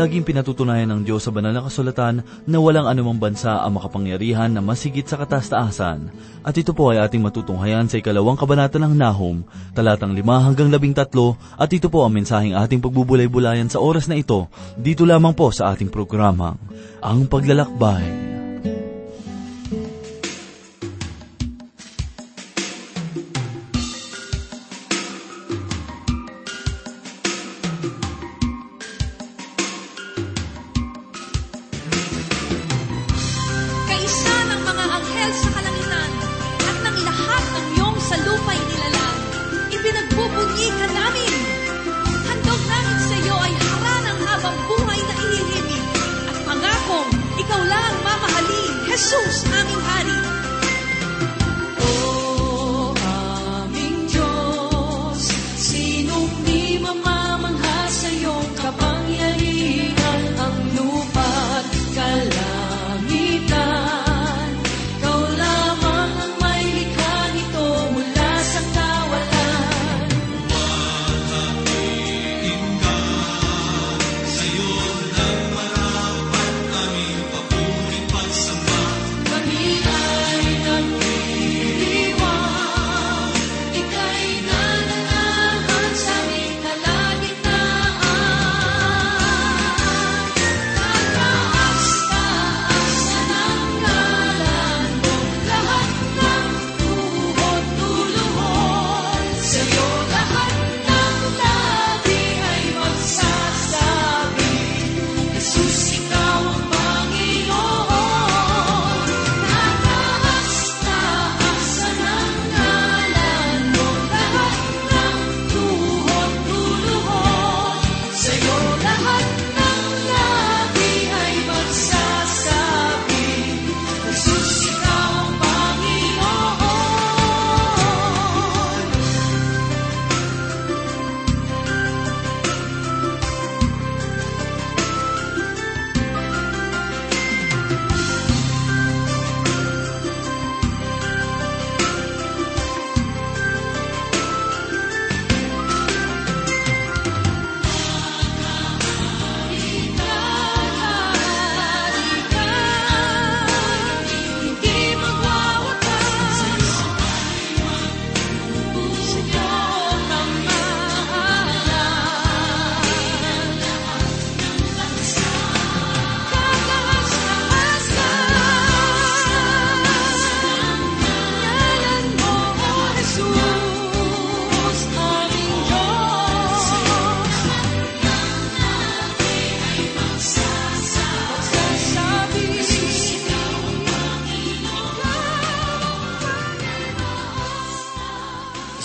laging pinatutunayan ng Diyos sa banal na kasulatan na walang anumang bansa ang makapangyarihan na masigit sa katastaasan. At ito po ay ating matutunghayan sa ikalawang kabanata ng Nahum, talatang 5 hanggang 13, at ito po ang mensaheng ating pagbubulay-bulayan sa oras na ito, dito lamang po sa ating programa, Ang Paglalakbay.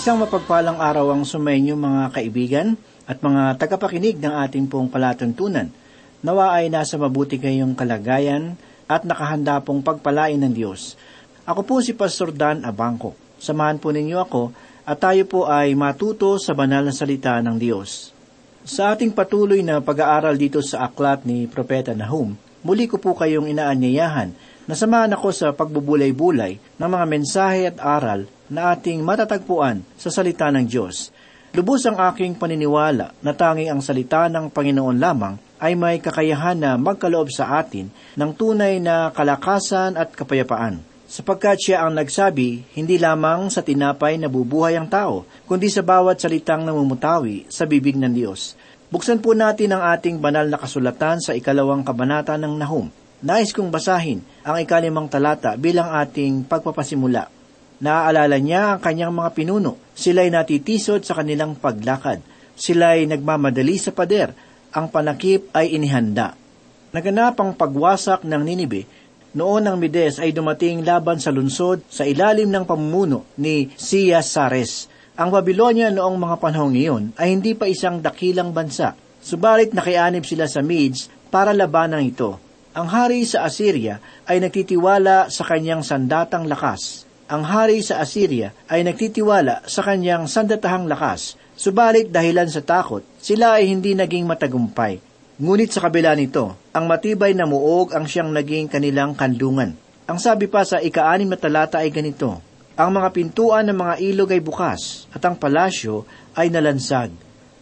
Isang mapagpalang araw ang sumainyo mga kaibigan at mga tagapakinig ng ating pong palatuntunan. Nawa ay nasa mabuti kayong kalagayan at nakahanda pong pagpalain ng Diyos. Ako po si Pastor Dan Abangco. Samahan po ninyo ako at tayo po ay matuto sa banal na salita ng Diyos. Sa ating patuloy na pag-aaral dito sa aklat ni Propeta Nahum, muli ko po kayong inaanyayahan na samahan ako sa pagbubulay-bulay ng mga mensahe at aral na ating matatagpuan sa salita ng Diyos. Lubos ang aking paniniwala na tanging ang salita ng Panginoon lamang ay may kakayahan na magkaloob sa atin ng tunay na kalakasan at kapayapaan. Sapagkat siya ang nagsabi, hindi lamang sa tinapay na bubuhay ang tao, kundi sa bawat salitang namumutawi sa bibig ng Diyos. Buksan po natin ang ating banal na kasulatan sa ikalawang kabanata ng Nahum. Nais kong basahin ang ikalimang talata bilang ating pagpapasimula. Naaalala niya ang kanyang mga pinuno. Sila'y natitisod sa kanilang paglakad. Sila'y nagmamadali sa pader. Ang panakip ay inihanda. Naganap ang pagwasak ng Ninibe. Noon ang Mides ay dumating laban sa lunsod sa ilalim ng pamumuno ni Siyasares. Ang Babylonia noong mga panahong iyon ay hindi pa isang dakilang bansa. Subalit nakianib sila sa Medes para labanan ito. Ang hari sa Assyria ay nagtitiwala sa kanyang sandatang lakas. Ang hari sa Assyria ay nagtitiwala sa kanyang sandatahang lakas. Subalit dahilan sa takot, sila ay hindi naging matagumpay. Ngunit sa kabila nito, ang matibay na muog ang siyang naging kanilang kanlungan. Ang sabi pa sa ika-anim na talata ay ganito, Ang mga pintuan ng mga ilog ay bukas, at ang palasyo ay nalansag.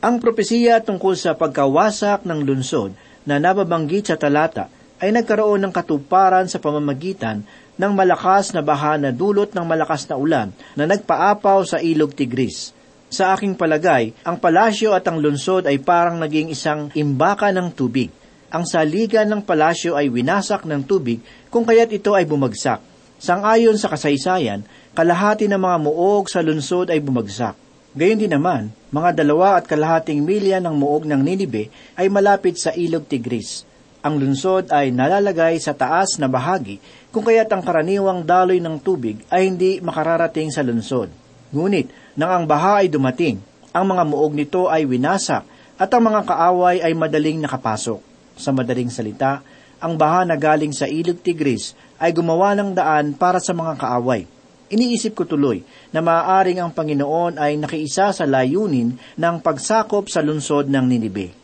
Ang propesiya tungkol sa pagkawasak ng lunsod na nababanggit sa talata ay nagkaroon ng katuparan sa pamamagitan ng malakas na baha na dulot ng malakas na ulan na nagpaapaw sa ilog Tigris. Sa aking palagay, ang palasyo at ang lungsod ay parang naging isang imbaka ng tubig. Ang saligan ng palasyo ay winasak ng tubig kung kaya't ito ay bumagsak. Sangayon sa kasaysayan, kalahati ng mga muog sa lungsod ay bumagsak. Gayon din naman, mga dalawa at kalahating milya ng muog ng Ninibe ay malapit sa ilog Tigris. Ang lungsod ay nalalagay sa taas na bahagi kung kaya't ang karaniwang daloy ng tubig ay hindi makararating sa lungsod. Ngunit, nang ang baha ay dumating, ang mga muog nito ay winasak at ang mga kaaway ay madaling nakapasok. Sa madaling salita, ang baha na galing sa ilog Tigris ay gumawa ng daan para sa mga kaaway. Iniisip ko tuloy na maaaring ang Panginoon ay nakiisa sa layunin ng pagsakop sa lungsod ng Ninibe.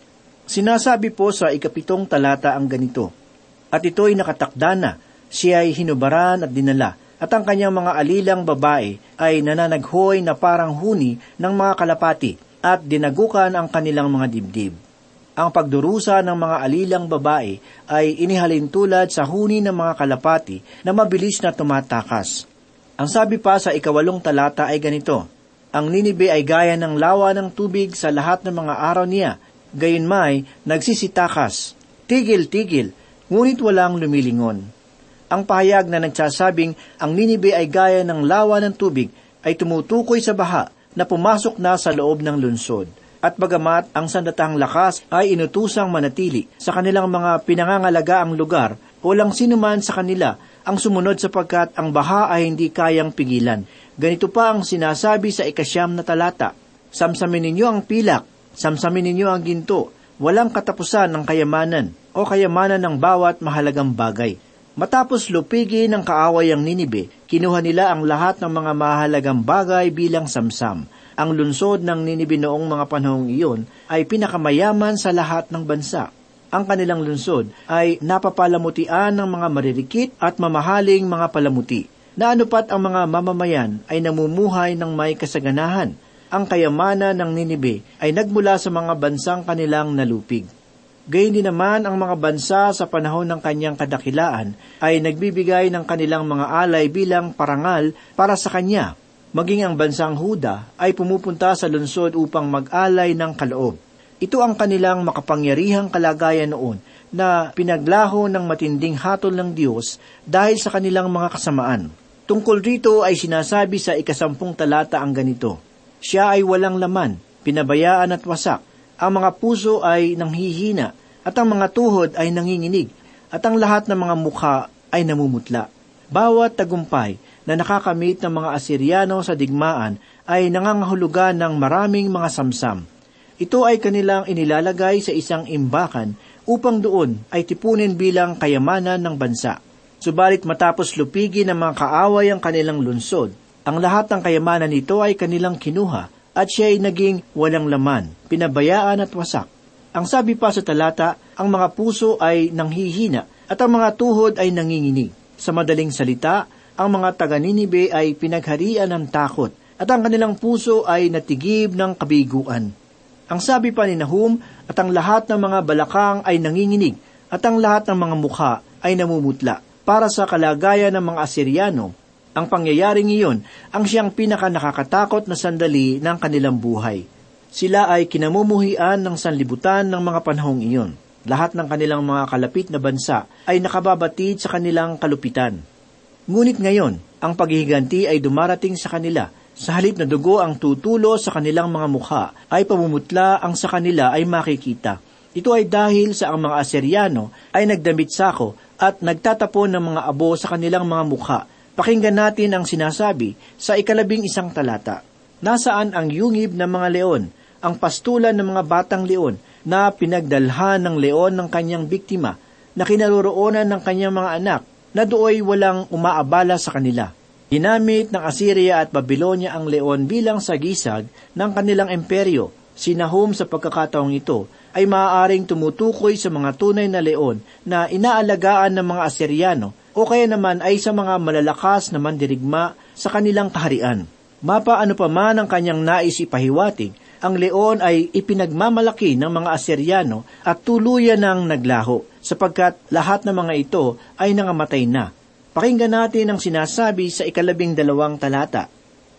Sinasabi po sa ikapitong talata ang ganito, At ito'y nakatakda na, siya ay hinubaran at dinala, at ang kanyang mga alilang babae ay nananaghoy na parang huni ng mga kalapati, at dinagukan ang kanilang mga dibdib. Ang pagdurusa ng mga alilang babae ay inihalin tulad sa huni ng mga kalapati na mabilis na tumatakas. Ang sabi pa sa ikawalong talata ay ganito, Ang Ninibe ay gaya ng lawa ng tubig sa lahat ng mga araw niya, gayon may nagsisitakas, tigil-tigil, ngunit walang lumilingon. Ang pahayag na nagsasabing ang Ninibe ay gaya ng lawa ng tubig ay tumutukoy sa baha na pumasok na sa loob ng lunsod. At bagamat ang sandatahang lakas ay inutusang manatili sa kanilang mga pinangangalagaang lugar, walang sinuman sa kanila ang sumunod sapagkat ang baha ay hindi kayang pigilan. Ganito pa ang sinasabi sa ikasyam na talata. Samsamin ninyo ang pilak, samsamin ninyo ang ginto, walang katapusan ng kayamanan o kayamanan ng bawat mahalagang bagay. Matapos lupigi ng kaaway ang Ninibe, kinuha nila ang lahat ng mga mahalagang bagay bilang samsam. Ang lungsod ng Ninibe noong mga panahong iyon ay pinakamayaman sa lahat ng bansa. Ang kanilang lungsod ay napapalamutian ng mga maririkit at mamahaling mga palamuti, na anupat ang mga mamamayan ay namumuhay ng may kasaganahan. Ang kayamanan ng Ninibe ay nagmula sa mga bansang kanilang nalupig. Gayun din naman ang mga bansa sa panahon ng kanyang kadakilaan ay nagbibigay ng kanilang mga alay bilang parangal para sa kanya. Maging ang bansang Huda ay pumupunta sa lungsod upang mag-alay ng kaloob. Ito ang kanilang makapangyarihang kalagayan noon na pinaglaho ng matinding hatol ng Diyos dahil sa kanilang mga kasamaan. Tungkol rito ay sinasabi sa ikasampung talata ang ganito, Siya ay walang laman, pinabayaan at wasak, ang mga puso ay nanghihina, at ang mga tuhod ay nanginginig, at ang lahat ng mga mukha ay namumutla. Bawat tagumpay na nakakamit ng mga Asiryano sa digmaan ay nangangahulugan ng maraming mga samsam. Ito ay kanilang inilalagay sa isang imbakan upang doon ay tipunin bilang kayamanan ng bansa. Subalit matapos lupigi ng mga kaaway ang kanilang lunsod, ang lahat ng kayamanan nito ay kanilang kinuha at siya ay naging walang laman, pinabayaan at wasak. Ang sabi pa sa talata, ang mga puso ay nanghihina at ang mga tuhod ay nanginginig. Sa madaling salita, ang mga taga-Ninibe ay pinagharian ng takot at ang kanilang puso ay natigib ng kabiguan. Ang sabi pa ni Nahum at ang lahat ng mga balakang ay nanginginig at ang lahat ng mga mukha ay namumutla. Para sa kalagayan ng mga Asiryano, ang pangyayaring iyon ang siyang pinaka nakakatakot na sandali ng kanilang buhay. Sila ay kinamumuhian ng sanlibutan ng mga panahong iyon. Lahat ng kanilang mga kalapit na bansa ay nakababatid sa kanilang kalupitan. Ngunit ngayon, ang paghihiganti ay dumarating sa kanila. Sa halip na dugo ang tutulo sa kanilang mga mukha, ay pamumutla ang sa kanila ay makikita. Ito ay dahil sa ang mga Aseryano ay nagdamit sako at nagtatapon ng mga abo sa kanilang mga mukha Pakinggan natin ang sinasabi sa ikalabing isang talata. Nasaan ang yungib ng mga leon, ang pastulan ng mga batang leon, na pinagdalhan ng leon ng kanyang biktima, na kinaroroonan ng kanyang mga anak, na dooy walang umaabala sa kanila. Ginamit ng Assyria at Babylonia ang leon bilang sagisag ng kanilang imperyo. Sinahom sa pagkakataong ito ay maaaring tumutukoy sa mga tunay na leon na inaalagaan ng mga Asyriano o kaya naman ay sa mga malalakas na mandirigma sa kanilang kaharian. Mapaano pa man ang kanyang nais ipahiwatig, ang leon ay ipinagmamalaki ng mga Aseryano at tuluyan ng naglaho, sapagkat lahat ng mga ito ay nangamatay na. Pakinggan natin ang sinasabi sa ikalabing dalawang talata.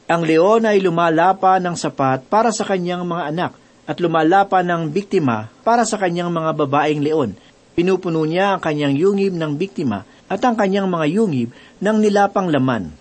Ang leon ay lumalapa ng sapat para sa kanyang mga anak, at lumalapa ng biktima para sa kanyang mga babaeng leon. Pinupuno niya ang kanyang yungib ng biktima at ang kanyang mga yungib ng nilapang laman.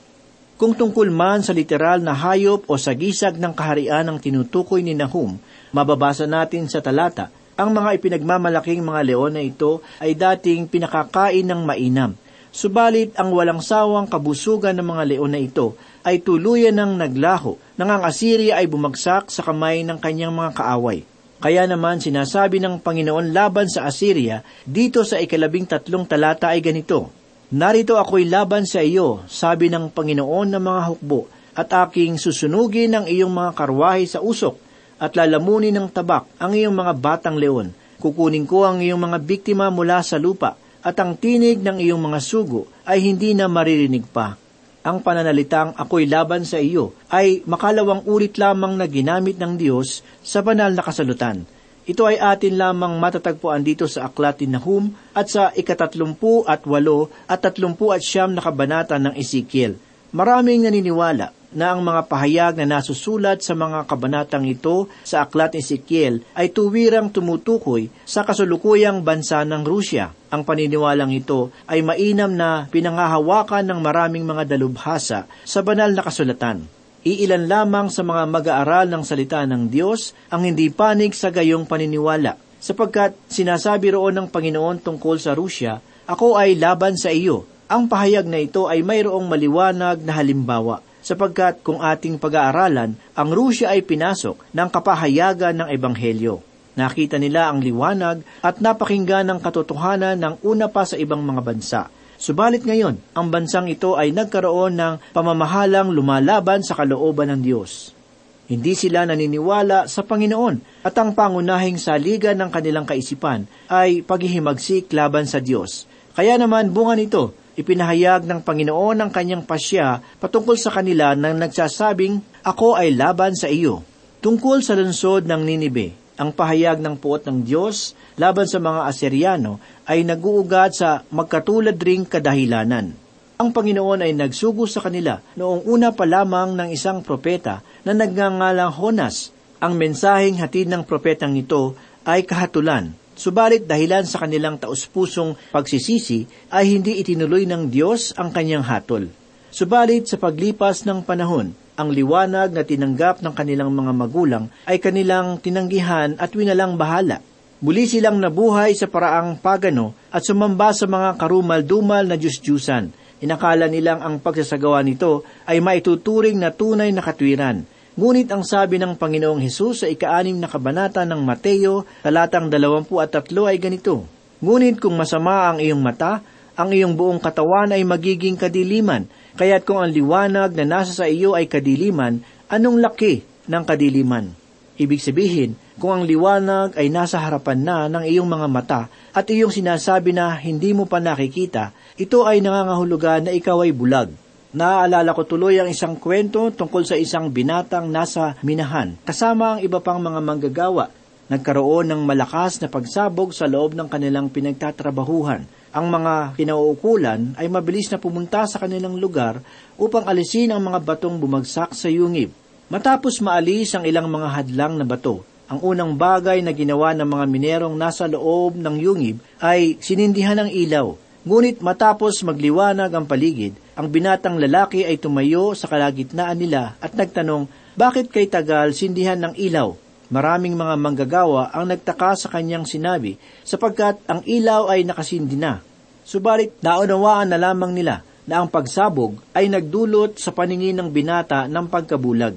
Kung tungkol man sa literal na hayop o sa gisag ng kaharian ng tinutukoy ni Nahum, mababasa natin sa talata, ang mga ipinagmamalaking mga leon na ito ay dating pinakakain ng mainam. Subalit ang walang sawang kabusugan ng mga leon na ito ay tuluyan ng naglaho nang ang Assyria ay bumagsak sa kamay ng kanyang mga kaaway. Kaya naman sinasabi ng Panginoon laban sa Assyria dito sa ikalabing tatlong talata ay ganito, Narito ako'y laban sa iyo, sabi ng Panginoon ng mga hukbo, at aking susunugin ang iyong mga karwahe sa usok, at lalamunin ng tabak ang iyong mga batang leon. Kukunin ko ang iyong mga biktima mula sa lupa, at ang tinig ng iyong mga sugo ay hindi na maririnig pa. Ang pananalitang ako'y laban sa iyo ay makalawang ulit lamang na ginamit ng Diyos sa banal na kasalutan ito ay atin lamang matatagpuan dito sa aklat ni Nahum at sa ikatatlumpu at walo at tatlumpu at siyam na kabanata ng Ezekiel. Maraming naniniwala na ang mga pahayag na nasusulat sa mga kabanatang ito sa aklat ni Ezekiel ay tuwirang tumutukoy sa kasulukuyang bansa ng Rusya. Ang paniniwalang ito ay mainam na pinangahawakan ng maraming mga dalubhasa sa banal na kasulatan. Iilan lamang sa mga mag-aaral ng salita ng Diyos ang hindi panig sa gayong paniniwala, sapagkat sinasabi roon ng Panginoon tungkol sa Rusya, Ako ay laban sa iyo. Ang pahayag na ito ay mayroong maliwanag na halimbawa, sapagkat kung ating pag-aaralan, ang Rusya ay pinasok ng kapahayagan ng Ebanghelyo. Nakita nila ang liwanag at napakinggan ng katotohanan ng una pa sa ibang mga bansa Subalit ngayon, ang bansang ito ay nagkaroon ng pamamahalang lumalaban sa kalooban ng Diyos. Hindi sila naniniwala sa Panginoon at ang pangunahing saligan ng kanilang kaisipan ay paghihimagsik laban sa Diyos. Kaya naman bunga nito, ipinahayag ng Panginoon ang kanyang pasya patungkol sa kanila nang nagsasabing, Ako ay laban sa iyo. Tungkol sa lungsod ng Ninibe, ang pahayag ng puot ng Diyos laban sa mga Aseryano ay naguugat sa magkatulad ring kadahilanan. Ang Panginoon ay nagsugo sa kanila noong una pa lamang ng isang propeta na nagngangalang Honas. Ang mensaheng hatid ng propetang ito ay kahatulan. Subalit dahilan sa kanilang taus-pusong pagsisisi ay hindi itinuloy ng Diyos ang kanyang hatol. Subalit sa paglipas ng panahon, ang liwanag na tinanggap ng kanilang mga magulang ay kanilang tinanggihan at winalang bahala. Muli silang nabuhay sa paraang pagano at sumamba sa mga karumal-dumal na Diyos-Diyusan. Inakala nilang ang pagsasagawa nito ay maituturing na tunay na katwiran. Ngunit ang sabi ng Panginoong Hesus sa ikaanim na kabanata ng Mateo, talatang dalawampu at tatlo ay ganito, Ngunit kung masama ang iyong mata, ang iyong buong katawan ay magiging kadiliman, Kaya't kung ang liwanag na nasa sa iyo ay kadiliman, anong laki ng kadiliman? Ibig sabihin, kung ang liwanag ay nasa harapan na ng iyong mga mata at iyong sinasabi na hindi mo pa nakikita, ito ay nangangahulugan na ikaw ay bulag. Naaalala ko tuloy ang isang kwento tungkol sa isang binatang nasa minahan, kasama ang iba pang mga manggagawa. Nagkaroon ng malakas na pagsabog sa loob ng kanilang pinagtatrabahuhan ang mga kinauukulan ay mabilis na pumunta sa kanilang lugar upang alisin ang mga batong bumagsak sa yungib. Matapos maalis ang ilang mga hadlang na bato, ang unang bagay na ginawa ng mga minerong nasa loob ng yungib ay sinindihan ng ilaw. Ngunit matapos magliwanag ang paligid, ang binatang lalaki ay tumayo sa kalagitnaan nila at nagtanong, bakit kay tagal sindihan ng ilaw? Maraming mga manggagawa ang nagtaka sa kanyang sinabi sapagkat ang ilaw ay nakasindi na. Subalit naunawaan na lamang nila na ang pagsabog ay nagdulot sa paningin ng binata ng pagkabulag.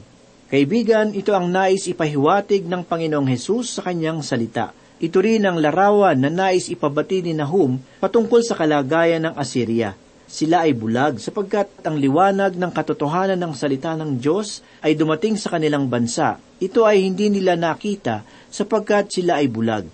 Kaibigan, ito ang nais ipahiwatig ng Panginoong Hesus sa kanyang salita. Ito rin ang larawan na nais ipabati ni Nahum patungkol sa kalagayan ng Assyria sila ay bulag sapagkat ang liwanag ng katotohanan ng salita ng Diyos ay dumating sa kanilang bansa. Ito ay hindi nila nakita sapagkat sila ay bulag.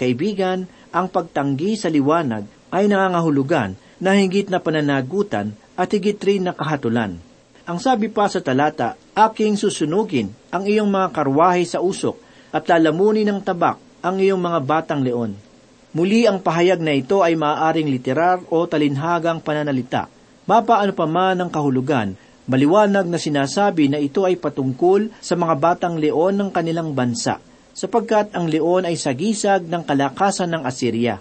Kaibigan, ang pagtanggi sa liwanag ay nangangahulugan na higit na pananagutan at higit rin na kahatulan. Ang sabi pa sa talata aking susunugin ang iyong mga karwahe sa usok at lalamunin ng tabak ang iyong mga batang leon. Muli ang pahayag na ito ay maaaring literar o talinhagang pananalita. Mapaano pa man ang kahulugan, maliwanag na sinasabi na ito ay patungkol sa mga batang leon ng kanilang bansa, sapagkat ang leon ay sagisag ng kalakasan ng Assyria.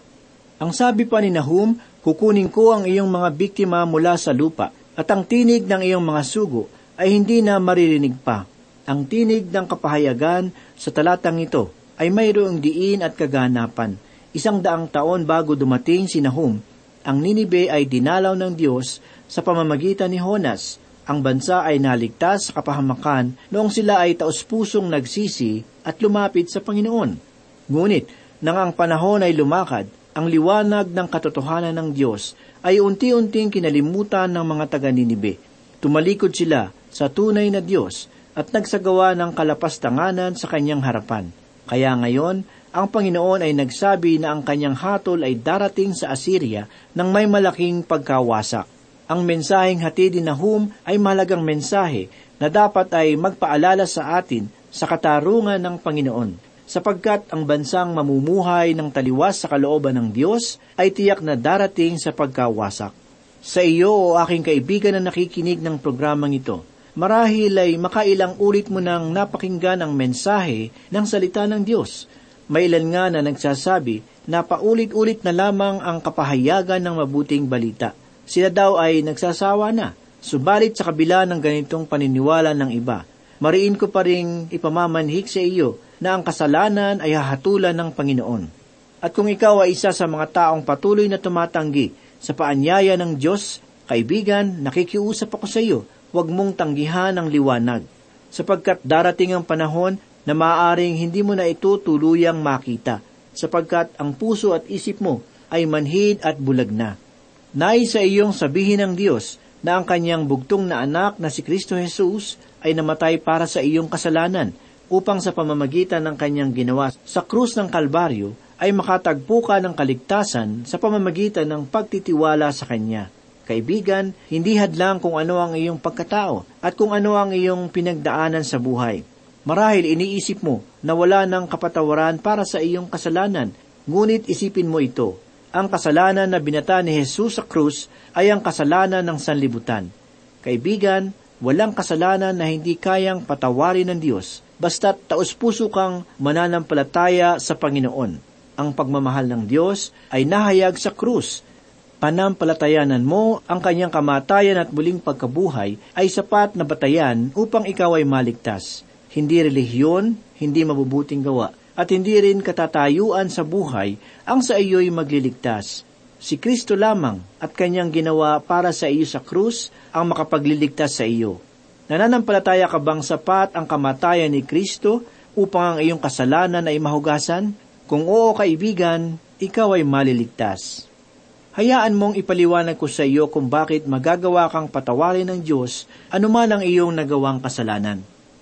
Ang sabi pa ni Nahum, kukunin ko ang iyong mga biktima mula sa lupa, at ang tinig ng iyong mga sugo ay hindi na maririnig pa. Ang tinig ng kapahayagan sa talatang ito ay mayroong diin at kaganapan Isang daang taon bago dumating si Nahum, ang Ninibe ay dinalaw ng Diyos sa pamamagitan ni Honas. Ang bansa ay naligtas sa kapahamakan noong sila ay taus-pusong nagsisi at lumapit sa Panginoon. Ngunit, nang ang panahon ay lumakad, ang liwanag ng katotohanan ng Diyos ay unti-unting kinalimutan ng mga taga-Ninibe. Tumalikod sila sa tunay na Diyos at nagsagawa ng kalapastanganan sa kanyang harapan. Kaya ngayon, ang Panginoon ay nagsabi na ang kanyang hatol ay darating sa Assyria nang may malaking pagkawasak. Ang mensaheng hatid ni Nahum ay malagang mensahe na dapat ay magpaalala sa atin sa katarungan ng Panginoon, sapagkat ang bansang mamumuhay ng taliwas sa kalooban ng Diyos ay tiyak na darating sa pagkawasak. Sa iyo o aking kaibigan na nakikinig ng programang ito, marahil ay makailang ulit mo nang napakinggan ang mensahe ng salita ng Diyos may ilan nga na nagsasabi na paulit-ulit na lamang ang kapahayagan ng mabuting balita. Sila daw ay nagsasawa na. Subalit sa kabila ng ganitong paniniwala ng iba, mariin ko pa rin ipamamanhik sa iyo na ang kasalanan ay hahatulan ng Panginoon. At kung ikaw ay isa sa mga taong patuloy na tumatanggi sa paanyaya ng Diyos, kaibigan, nakikiusap ako sa iyo, huwag mong tanggihan ang liwanag. Sapagkat darating ang panahon na maaaring hindi mo na ito tuluyang makita, sapagkat ang puso at isip mo ay manhid at bulag na. Nais sa iyong sabihin ng Diyos na ang kanyang bugtong na anak na si Kristo Jesus ay namatay para sa iyong kasalanan upang sa pamamagitan ng kanyang ginawa sa krus ng Kalbaryo ay makatagpo ka ng kaligtasan sa pamamagitan ng pagtitiwala sa Kanya. Kaibigan, hindi hadlang kung ano ang iyong pagkatao at kung ano ang iyong pinagdaanan sa buhay. Marahil iniisip mo na wala ng kapatawaran para sa iyong kasalanan, ngunit isipin mo ito. Ang kasalanan na binata ni Jesus sa krus ay ang kasalanan ng sanlibutan. Kaibigan, walang kasalanan na hindi kayang patawarin ng Diyos, basta't taus-puso kang mananampalataya sa Panginoon. Ang pagmamahal ng Diyos ay nahayag sa krus. Panampalatayanan mo ang kanyang kamatayan at muling pagkabuhay ay sapat na batayan upang ikaw ay maligtas hindi relihiyon, hindi mabubuting gawa, at hindi rin katatayuan sa buhay ang sa iyo'y magliligtas. Si Kristo lamang at kanyang ginawa para sa iyo sa krus ang makapagliligtas sa iyo. Nananampalataya ka bang sapat ang kamatayan ni Kristo upang ang iyong kasalanan ay mahugasan? Kung oo, kaibigan, ikaw ay maliligtas. Hayaan mong ipaliwanag ko sa iyo kung bakit magagawa kang patawarin ng Diyos anuman ang iyong nagawang kasalanan.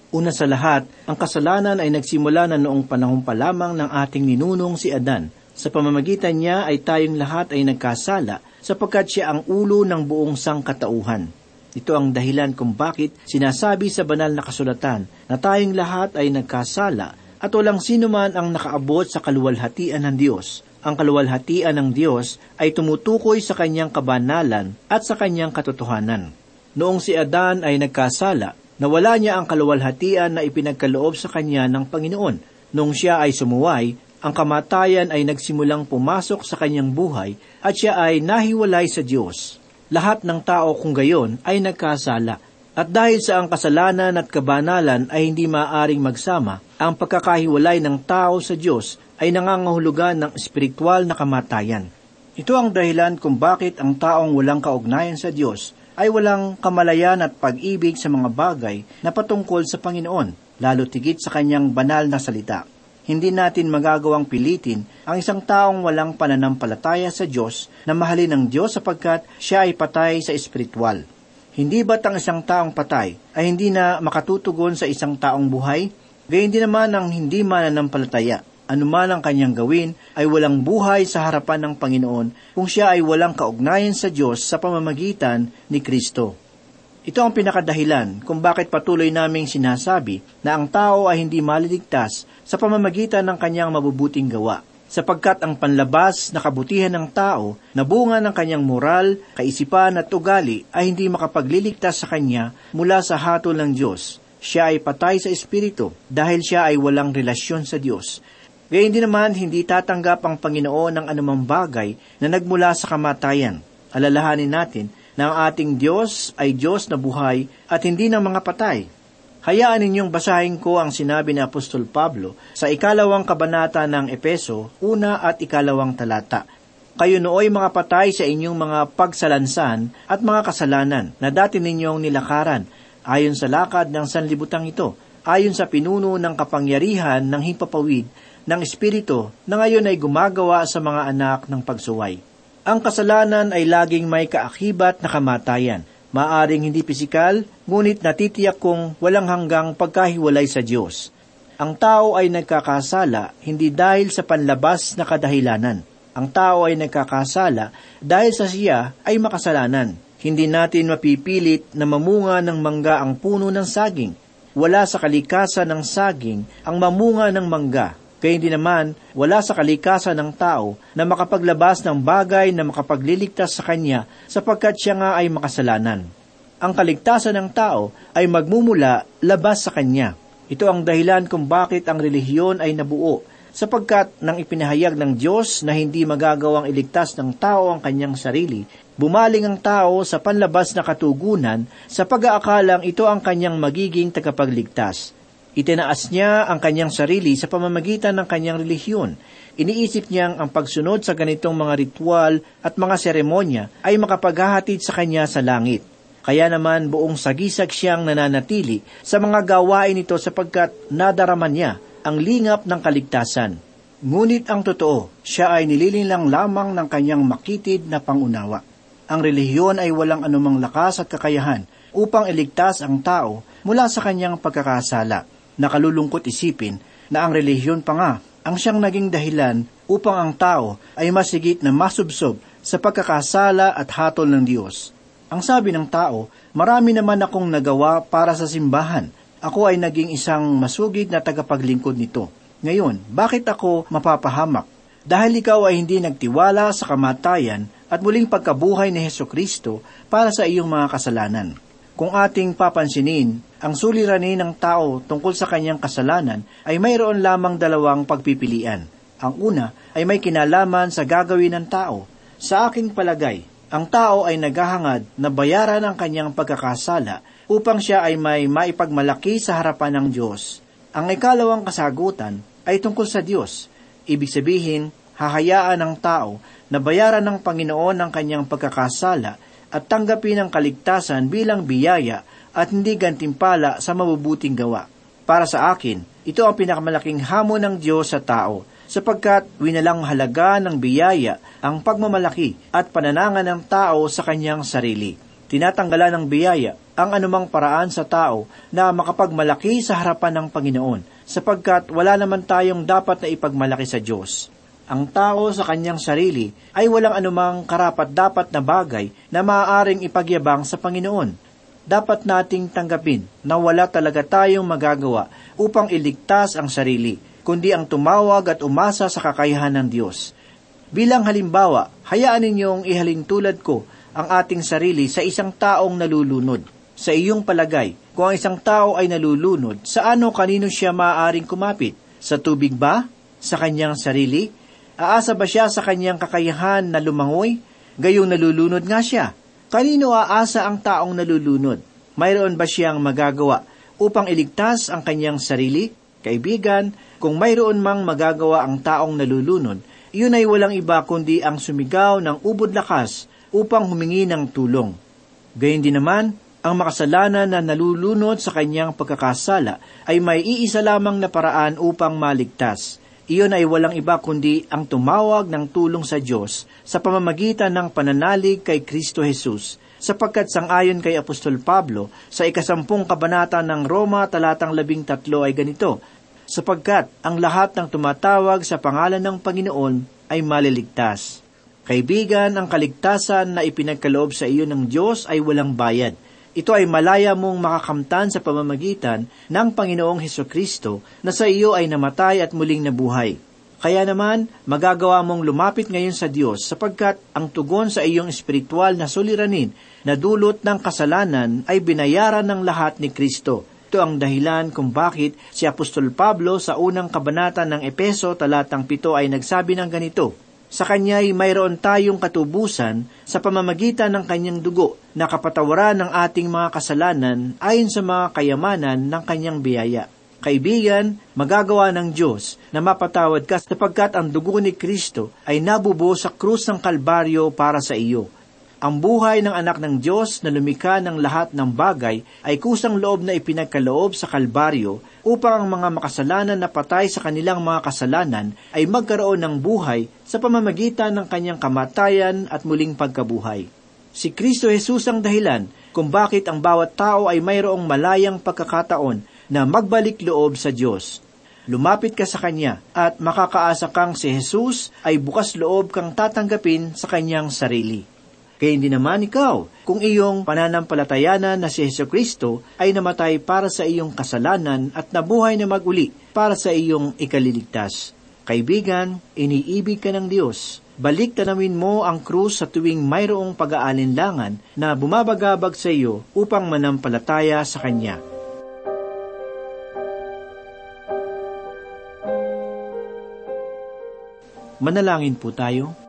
Una sa lahat, ang kasalanan ay nagsimula na noong panahon pa lamang ng ating ninunong si Adan. Sa pamamagitan niya ay tayong lahat ay nagkasala sapagkat siya ang ulo ng buong sangkatauhan. Ito ang dahilan kung bakit sinasabi sa banal na kasulatan na tayong lahat ay nagkasala at walang sino man ang nakaabot sa kaluwalhatian ng Diyos. Ang kaluwalhatian ng Diyos ay tumutukoy sa kanyang kabanalan at sa kanyang katotohanan. Noong si Adan ay nagkasala, Nawala niya ang kaluwalhatian na ipinagkaloob sa kanya ng Panginoon. Nung siya ay sumuway, ang kamatayan ay nagsimulang pumasok sa kanyang buhay at siya ay nahiwalay sa Diyos. Lahat ng tao kung gayon ay nagkasala. At dahil sa ang kasalanan at kabanalan ay hindi maaring magsama, ang pagkakahiwalay ng tao sa Diyos ay nangangahulugan ng espiritual na kamatayan. Ito ang dahilan kung bakit ang taong walang kaugnayan sa Diyos ay walang kamalayan at pag-ibig sa mga bagay na patungkol sa Panginoon, lalo tigit sa kanyang banal na salita. Hindi natin magagawang pilitin ang isang taong walang pananampalataya sa Diyos na mahalin ng Diyos sapagkat siya ay patay sa espiritual. Hindi ba't ang isang taong patay ay hindi na makatutugon sa isang taong buhay? Gayun din naman ang hindi mananampalataya anuman ang kanyang gawin, ay walang buhay sa harapan ng Panginoon kung siya ay walang kaugnayan sa Diyos sa pamamagitan ni Kristo. Ito ang pinakadahilan kung bakit patuloy naming sinasabi na ang tao ay hindi maliligtas sa pamamagitan ng kanyang mabubuting gawa sapagkat ang panlabas na kabutihan ng tao na bunga ng kanyang moral, kaisipan at ugali ay hindi makapagliligtas sa kanya mula sa hatol ng Diyos. Siya ay patay sa Espiritu dahil siya ay walang relasyon sa Diyos. Gayun din naman, hindi tatanggap ang Panginoon ng anumang bagay na nagmula sa kamatayan. Alalahanin natin na ang ating Diyos ay Diyos na buhay at hindi ng mga patay. Hayaan ninyong basahin ko ang sinabi ni Apostol Pablo sa ikalawang kabanata ng Epeso, una at ikalawang talata. Kayo nooy mga patay sa inyong mga pagsalansan at mga kasalanan na dati ninyong nilakaran, ayon sa lakad ng sanlibutang ito, ayon sa pinuno ng kapangyarihan ng himpapawid ng Espiritu na ngayon ay gumagawa sa mga anak ng pagsuway. Ang kasalanan ay laging may kaakibat na kamatayan, Maaring hindi pisikal, ngunit natitiyak kong walang hanggang pagkahiwalay sa Diyos. Ang tao ay nagkakasala hindi dahil sa panlabas na kadahilanan. Ang tao ay nagkakasala dahil sa siya ay makasalanan. Hindi natin mapipilit na mamunga ng mangga ang puno ng saging. Wala sa kalikasan ng saging ang mamunga ng mangga. Kaya hindi naman, wala sa kalikasan ng tao na makapaglabas ng bagay na makapagliligtas sa kanya sapagkat siya nga ay makasalanan. Ang kaligtasan ng tao ay magmumula labas sa kanya. Ito ang dahilan kung bakit ang relihiyon ay nabuo, sapagkat nang ipinahayag ng Diyos na hindi magagawang iligtas ng tao ang kanyang sarili, bumaling ang tao sa panlabas na katugunan sa pag-aakalang ito ang kanyang magiging tagapagligtas. Itinaas niya ang kanyang sarili sa pamamagitan ng kanyang relihiyon. Iniisip niyang ang pagsunod sa ganitong mga ritual at mga seremonya ay makapaghahatid sa kanya sa langit. Kaya naman buong sagisag siyang nananatili sa mga gawain nito sapagkat nadaraman niya ang lingap ng kaligtasan. Ngunit ang totoo, siya ay nililinlang lamang ng kanyang makitid na pangunawa. Ang relihiyon ay walang anumang lakas at kakayahan upang iligtas ang tao mula sa kanyang pagkakasala Nakalulungkot isipin na ang relihiyon pa nga ang siyang naging dahilan upang ang tao ay masigit na masubsob sa pagkakasala at hatol ng Diyos. Ang sabi ng tao, marami naman akong nagawa para sa simbahan. Ako ay naging isang masugid na tagapaglingkod nito. Ngayon, bakit ako mapapahamak? Dahil ikaw ay hindi nagtiwala sa kamatayan at muling pagkabuhay ni Heso Kristo para sa iyong mga kasalanan. Kung ating papansinin, ang suliranin ng tao tungkol sa kanyang kasalanan ay mayroon lamang dalawang pagpipilian. Ang una ay may kinalaman sa gagawin ng tao. Sa aking palagay, ang tao ay naghahangad na bayaran ang kanyang pagkakasala upang siya ay may maipagmalaki sa harapan ng Diyos. Ang ikalawang kasagutan ay tungkol sa Diyos. Ibig sabihin, hahayaan ng tao na bayaran ng Panginoon ang kanyang pagkakasala at tanggapin ang kaligtasan bilang biyaya at hindi gantimpala sa mabubuting gawa. Para sa akin, ito ang pinakamalaking hamon ng Diyos sa tao, sapagkat winalang halaga ng biyaya ang pagmamalaki at pananangan ng tao sa kanyang sarili. Tinatanggalan ng biyaya ang anumang paraan sa tao na makapagmalaki sa harapan ng Panginoon, sapagkat wala naman tayong dapat na ipagmalaki sa Diyos ang tao sa kanyang sarili ay walang anumang karapat-dapat na bagay na maaaring ipagyabang sa Panginoon. Dapat nating tanggapin na wala talaga tayong magagawa upang iligtas ang sarili, kundi ang tumawag at umasa sa kakayahan ng Diyos. Bilang halimbawa, hayaan ninyong ihalin tulad ko ang ating sarili sa isang taong nalulunod. Sa iyong palagay, kung ang isang tao ay nalulunod, sa ano kanino siya maaaring kumapit? Sa tubig ba? Sa kanyang sarili? Aasa ba siya sa kanyang kakayahan na lumangoy? Gayong nalulunod nga siya. Kanino aasa ang taong nalulunod? Mayroon ba siyang magagawa upang iligtas ang kanyang sarili? Kaibigan, kung mayroon mang magagawa ang taong nalulunod, iyon ay walang iba kundi ang sumigaw ng ubod lakas upang humingi ng tulong. Gayun din naman, ang makasalanan na nalulunod sa kanyang pagkakasala ay may iisa lamang na paraan upang maligtas. Iyon ay walang iba kundi ang tumawag ng tulong sa Diyos sa pamamagitan ng pananalig kay Kristo Jesus, sapagkat sangayon kay Apostol Pablo sa ikasampung kabanata ng Roma talatang labing tatlo ay ganito, sapagkat ang lahat ng tumatawag sa pangalan ng Panginoon ay maliligtas. Kaibigan, ang kaligtasan na ipinagkaloob sa iyo ng Diyos ay walang bayad. Ito ay malaya mong makakamtan sa pamamagitan ng Panginoong Heso Kristo na sa iyo ay namatay at muling nabuhay. Kaya naman, magagawa mong lumapit ngayon sa Diyos sapagkat ang tugon sa iyong espiritual na suliranin na dulot ng kasalanan ay binayaran ng lahat ni Kristo. Ito ang dahilan kung bakit si Apostol Pablo sa unang kabanata ng Epeso talatang pito ay nagsabi ng ganito, Sa kanya'y mayroon tayong katubusan sa pamamagitan ng kanyang dugo na kapatawaran ng ating mga kasalanan ayon sa mga kayamanan ng kanyang biyaya. Kaibigan, magagawa ng Diyos na mapatawad ka sapagkat ang dugo ni Kristo ay nabubo sa krus ng Kalbaryo para sa iyo. Ang buhay ng anak ng Diyos na lumika ng lahat ng bagay ay kusang loob na ipinagkaloob sa Kalbaryo upang ang mga makasalanan na patay sa kanilang mga kasalanan ay magkaroon ng buhay sa pamamagitan ng kanyang kamatayan at muling pagkabuhay. Si Kristo Jesus ang dahilan kung bakit ang bawat tao ay mayroong malayang pagkakataon na magbalik loob sa Diyos. Lumapit ka sa Kanya at makakaasa kang si Jesus ay bukas loob kang tatanggapin sa Kanyang sarili. Kaya hindi naman ikaw, kung iyong pananampalatayanan na si Heso Kristo ay namatay para sa iyong kasalanan at nabuhay na maguli para sa iyong ikaliligtas. Kaibigan, iniibig ka ng Diyos. Balik tanawin mo ang krus sa tuwing mayroong pag-aalinlangan na bumabagabag sa iyo upang manampalataya sa Kanya. Manalangin po tayo.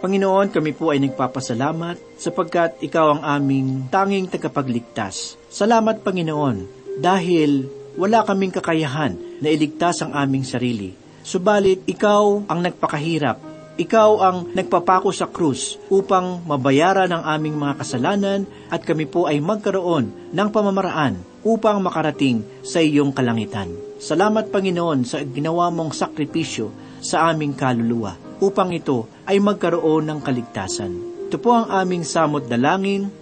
Panginoon, kami po ay nagpapasalamat sapagkat Ikaw ang aming tanging tagapagligtas. Salamat, Panginoon, dahil wala kaming kakayahan na iligtas ang aming sarili. Subalit, Ikaw ang nagpakahirap. Ikaw ang nagpapako sa krus upang mabayaran ang aming mga kasalanan at kami po ay magkaroon ng pamamaraan upang makarating sa iyong kalangitan. Salamat Panginoon sa ginawa mong sakripisyo sa aming kaluluwa upang ito ay magkaroon ng kaligtasan. Ito po ang aming samot dalangin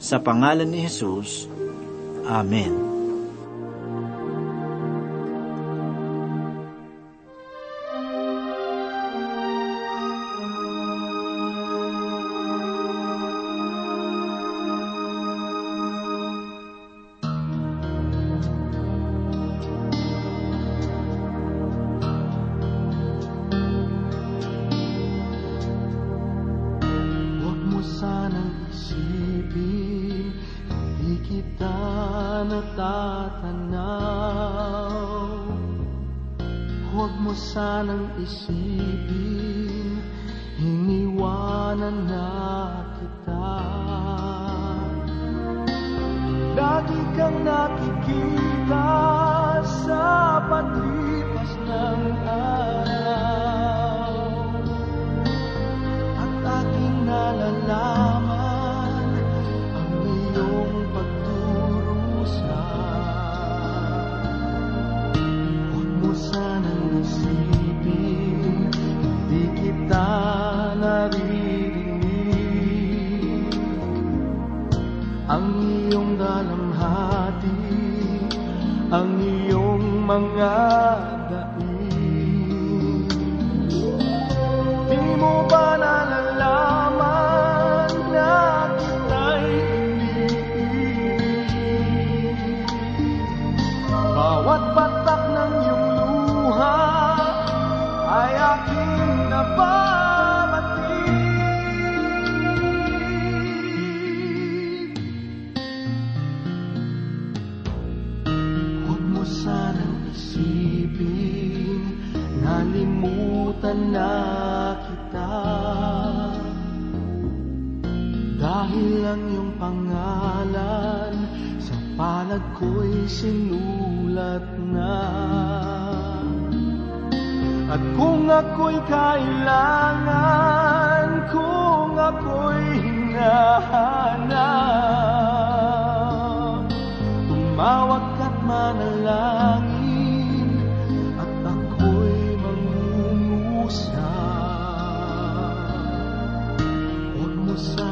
sa pangalan ni Jesus. Amen. mo sanang isipin. Nalimutan na kita. Dahil lang yung pangalan Sa palag ko'y sinulat na. At kung ako'y kailangan Kung ako'y hinahanap Tumawag manalangin at ako'y mangungusap. Huwag mo sa